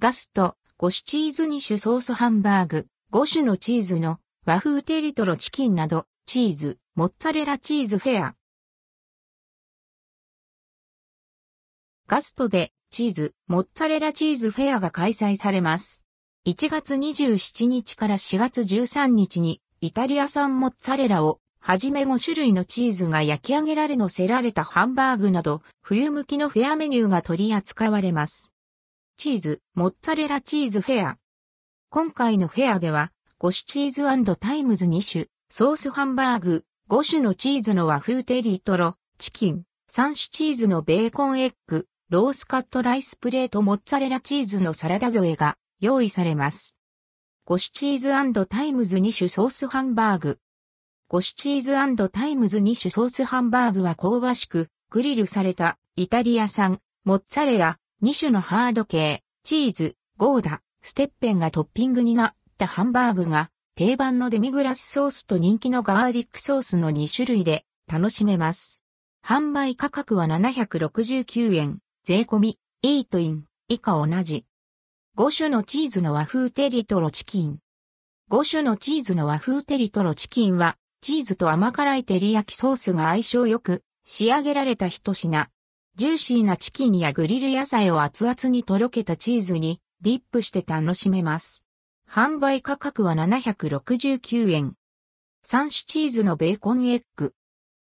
ガスト、5種チーズ2種ソースハンバーグ、5種のチーズの和風テリトロチキンなど、チーズ、モッツァレラチーズフェア。ガストでチーズ、モッツァレラチーズフェアが開催されます。1月27日から4月13日にイタリア産モッツァレラをはじめ5種類のチーズが焼き上げられ乗せられたハンバーグなど冬向きのフェアメニューが取り扱われます。チーズ、モッツァレラチーズフェア。今回のフェアでは5種チーズタイムズ2種、ソースハンバーグ、5種のチーズの和風てりとろチキン、3種チーズのベーコンエッグ、ロースカットライスプレートモッツァレラチーズのサラダ添えが用意されます。5種チーズタイムズ2種ソースハンバーグ。5種チーズタイムズ2種ソースハンバーグは香ばしく、グリルされたイタリア産、モッツァレラ、2種のハード系、チーズ、ゴーダ、ステッペンがトッピングになったハンバーグが、定番のデミグラスソースと人気のガーリックソースの2種類で楽しめます。販売価格は769円。税込み、イートイン、以下同じ。5種のチーズの和風テリトロチキン。5種のチーズの和風テリトロチキンは、チーズと甘辛い照り焼きソースが相性よく、仕上げられた一品。ジューシーなチキンやグリル野菜を熱々にとろけたチーズにディップして楽しめます。販売価格は769円。3種チーズのベーコンエッグ。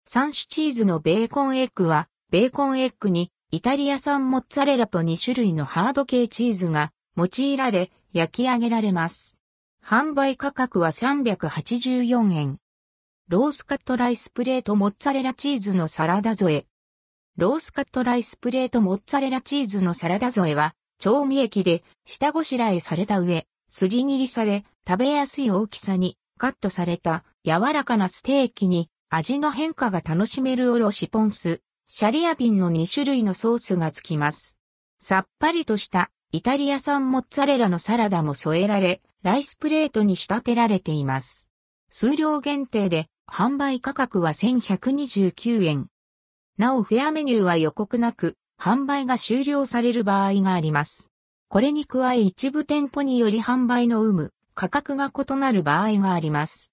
3種チーズのベーコンエッグは、ベーコンエッグにイタリア産モッツァレラと2種類のハード系チーズが用いられ焼き上げられます。販売価格は384円。ロースカットライスプレートモッツァレラチーズのサラダ添え。ロースカットライスプレートモッツァレラチーズのサラダ添えは、調味液で下ごしらえされた上、筋切りされ、食べやすい大きさにカットされた柔らかなステーキに味の変化が楽しめるおろしポン酢、シャリアピンの2種類のソースがつきます。さっぱりとしたイタリア産モッツァレラのサラダも添えられ、ライスプレートに仕立てられています。数量限定で販売価格は1129円。なおフェアメニューは予告なく、販売が終了される場合があります。これに加え一部店舗により販売の有無、価格が異なる場合があります。